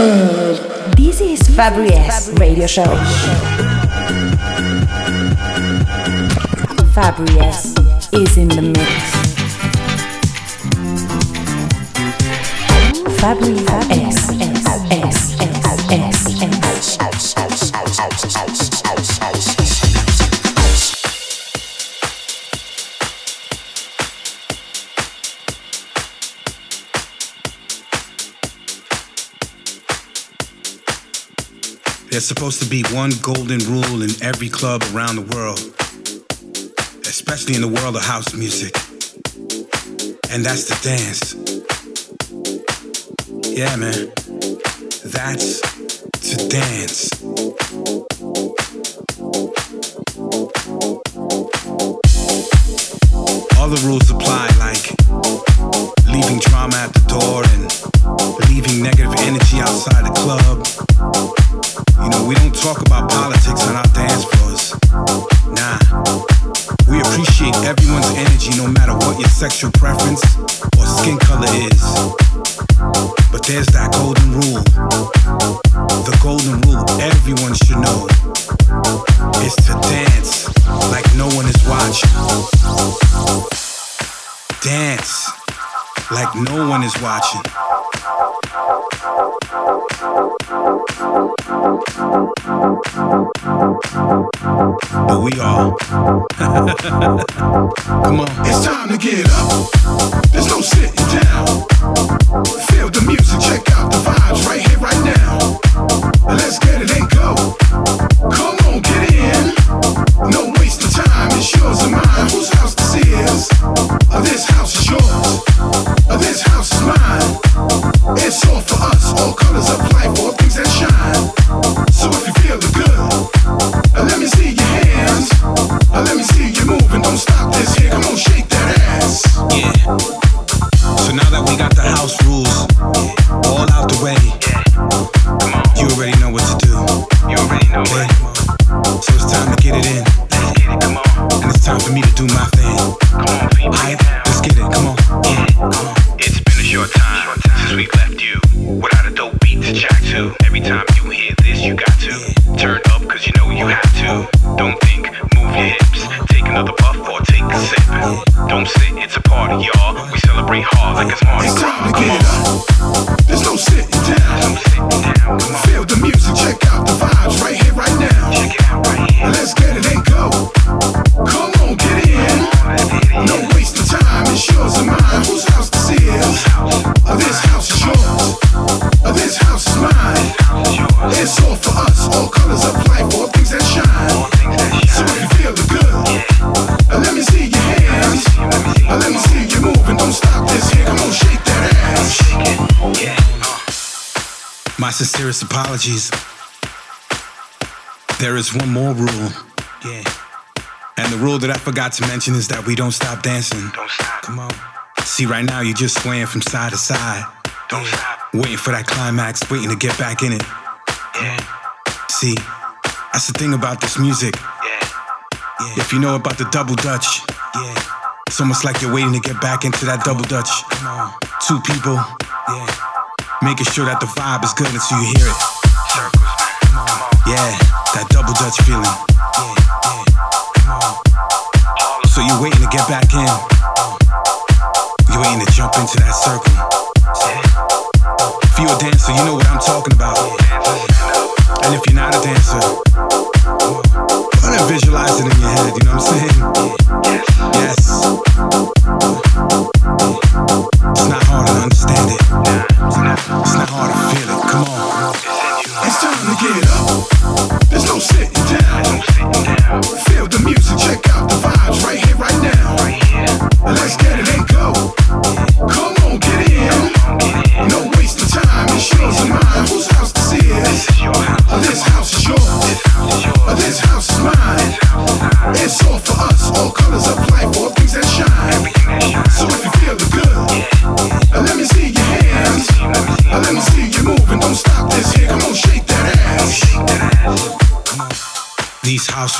This is Fabri S Radio Show. Fabri S is in the mix. Fabriès S S S S S S There's supposed to be one golden rule in every club around the world, especially in the world of house music, and that's to dance. Yeah, man. That's to dance. apologies. There is one more rule. Yeah. And the rule that I forgot to mention is that we don't stop dancing. Don't stop. Come on. See, right now you're just swaying from side to side. Don't yeah. stop. Waiting for that climax, waiting to get back in it. Yeah. See, that's the thing about this music. Yeah. yeah. If you know about the double dutch, yeah. It's almost like you're waiting to get back into that double dutch. Come on. Two people. Yeah. Making sure that the vibe is good until you hear it. Yeah, that double dutch feeling. So you're waiting to get back in. You waiting to jump into that circle. If you're a dancer, you know what I'm talking about. And if you're not a dancer, try to visualize it in your head, you know what I'm saying? Yes.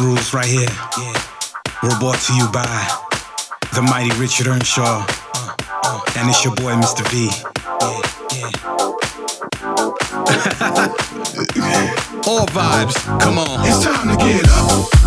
rules right here. Yeah. We're brought to you by the mighty Richard Earnshaw. Uh, uh, and it's your boy, Mr. V. Yeah, yeah. All vibes, come on. It's time to get up.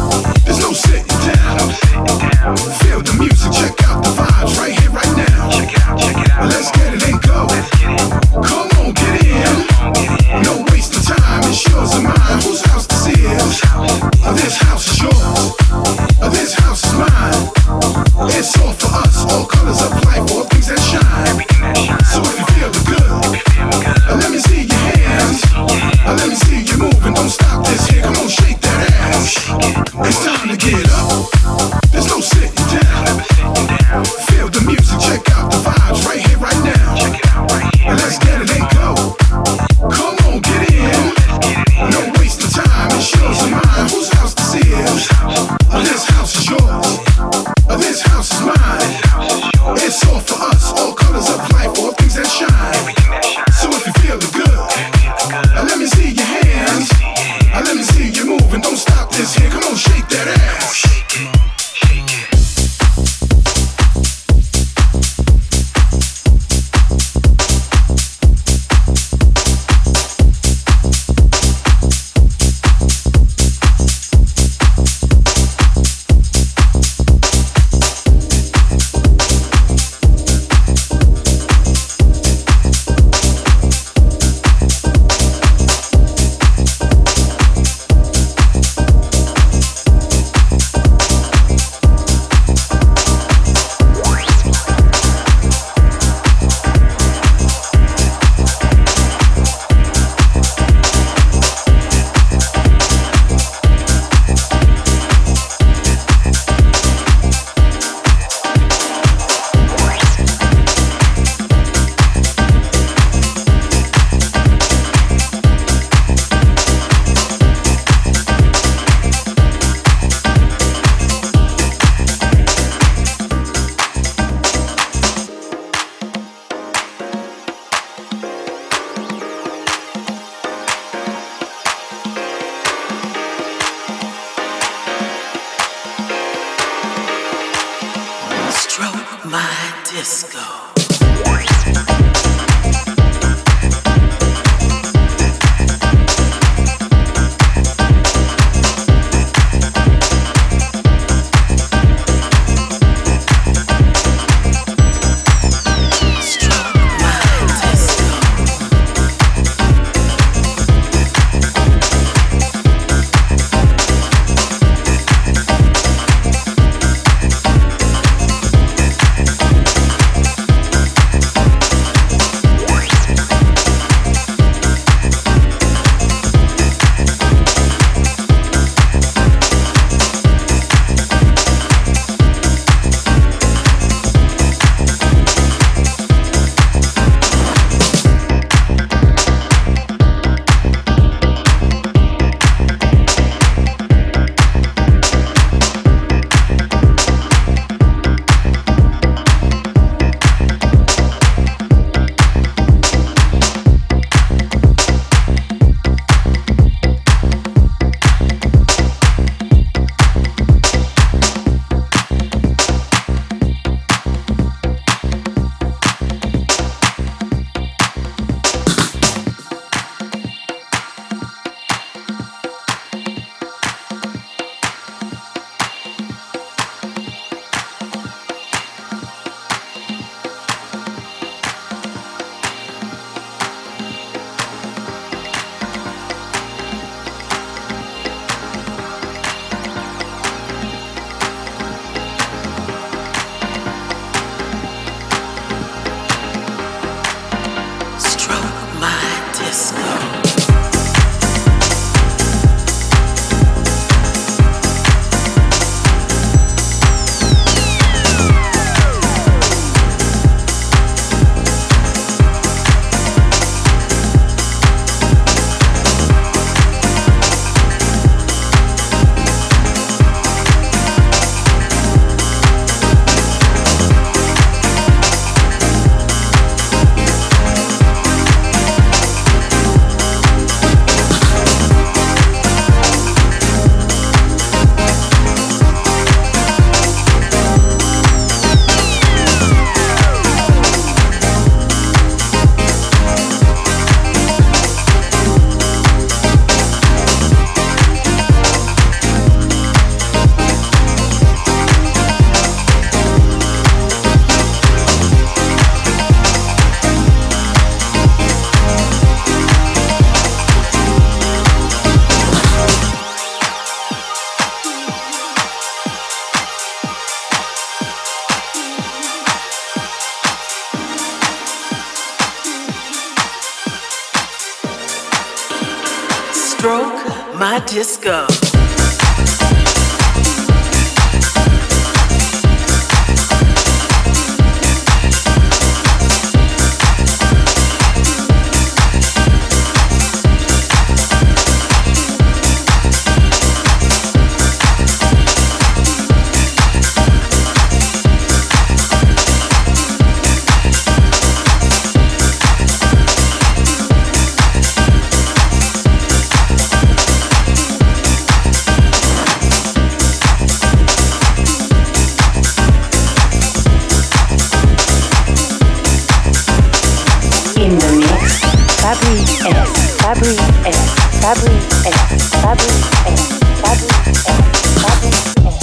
Fabric Air, Fabric Air, Fabric Air, Fabric Air, Fabric Air, Fabric Air.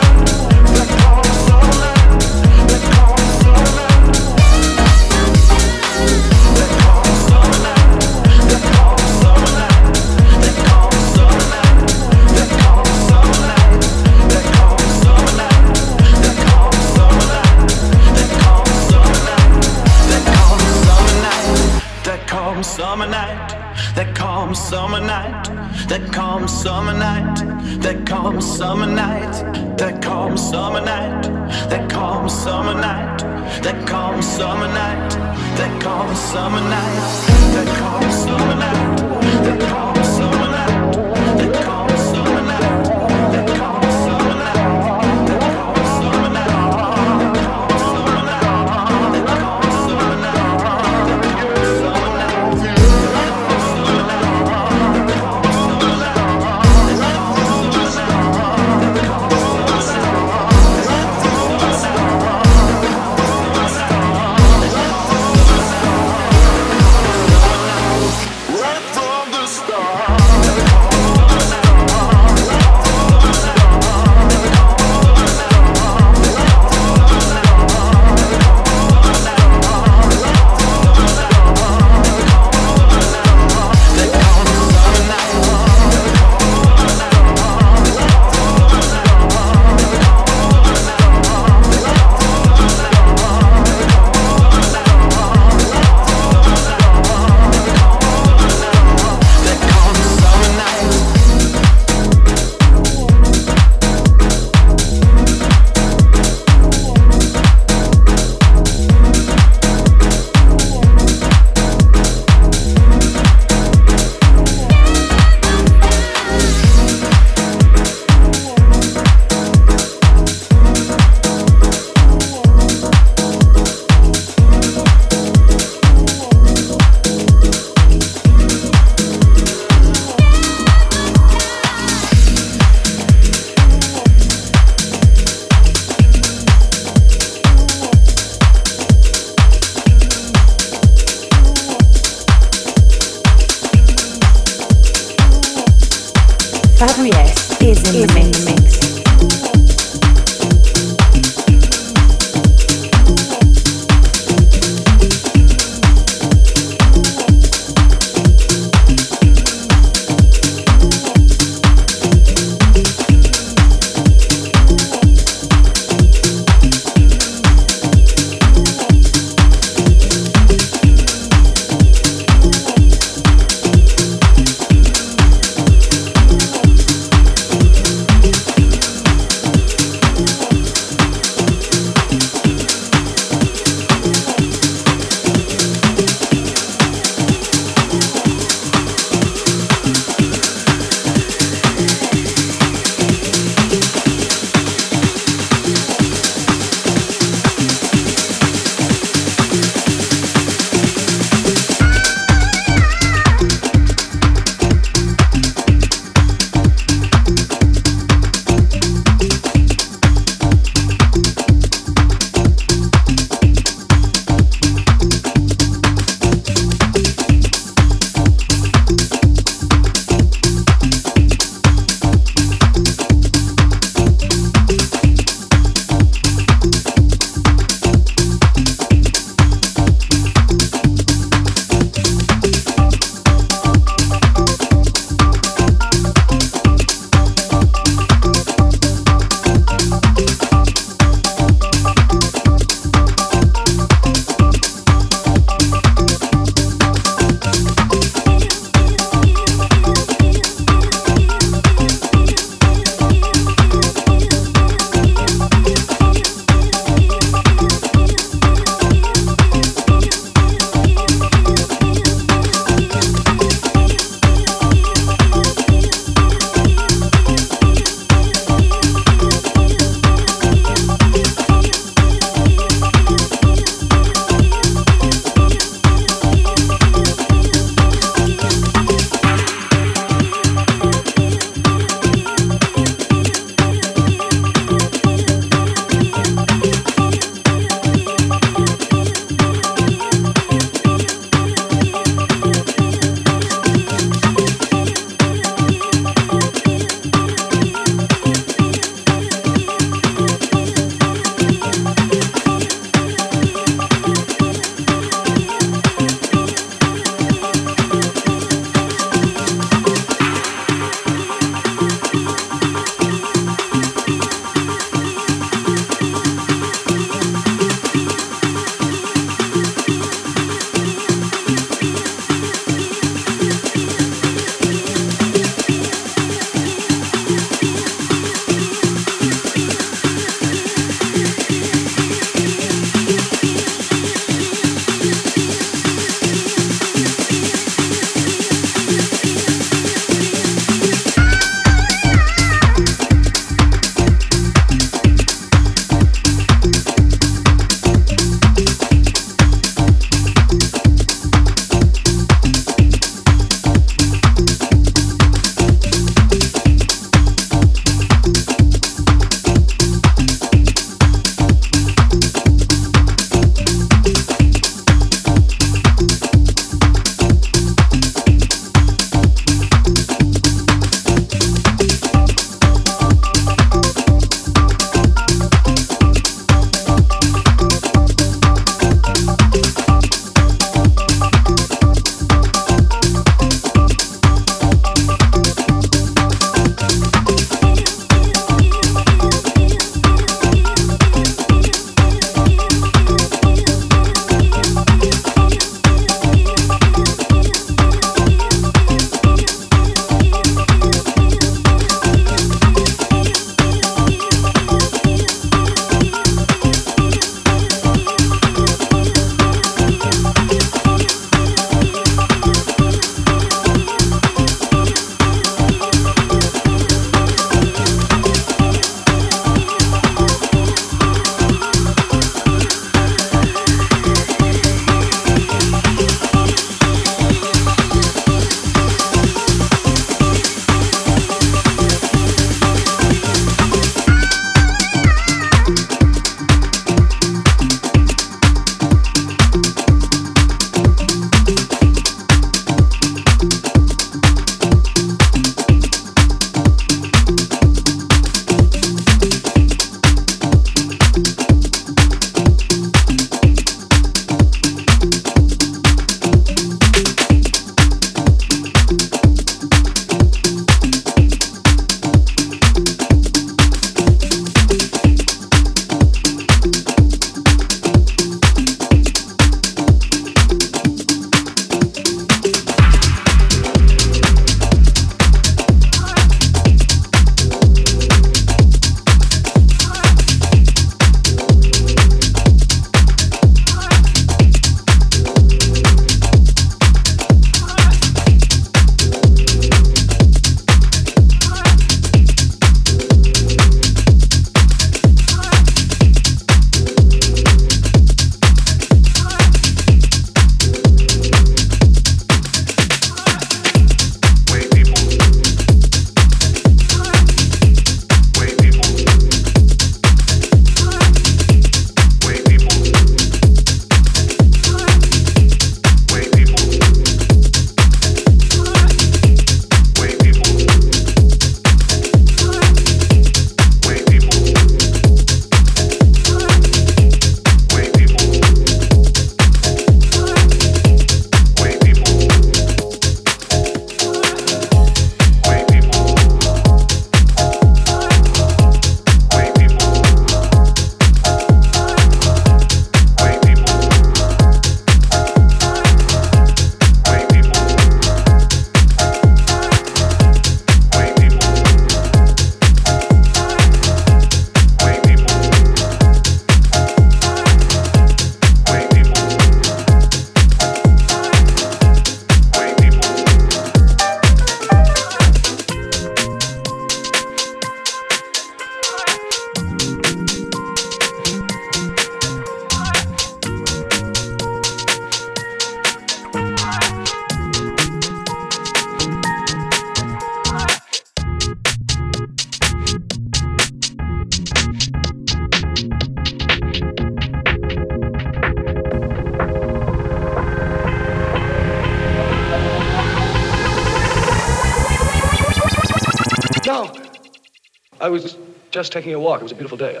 Taking a walk. It was a beautiful day.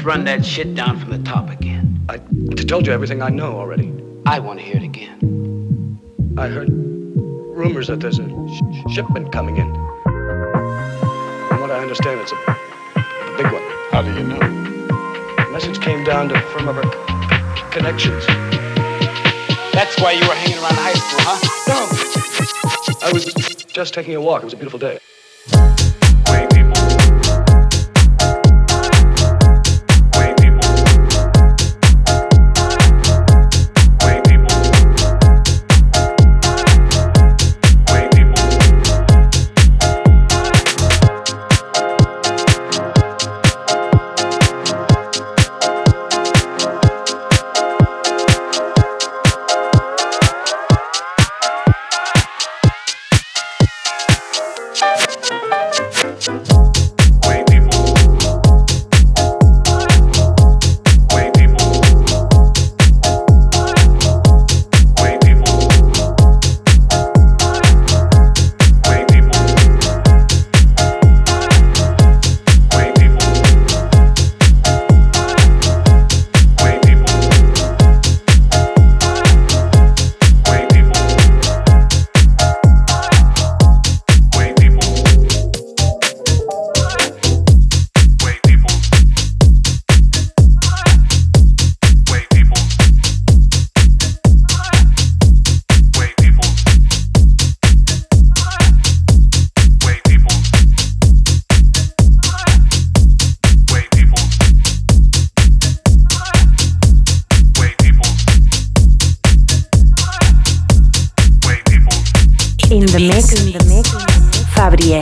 Let's run that shit down from the top again. I told you everything I know already. I want to hear it again. I heard rumors that there's a sh- shipment coming in. From what I understand, it's a, a big one. How do you know? The message came down to firm up our c- connections. That's why you were hanging around high school, huh? No! I was just taking a walk. It was a beautiful day. In the mix, in the mix, Fabri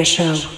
Radio Show.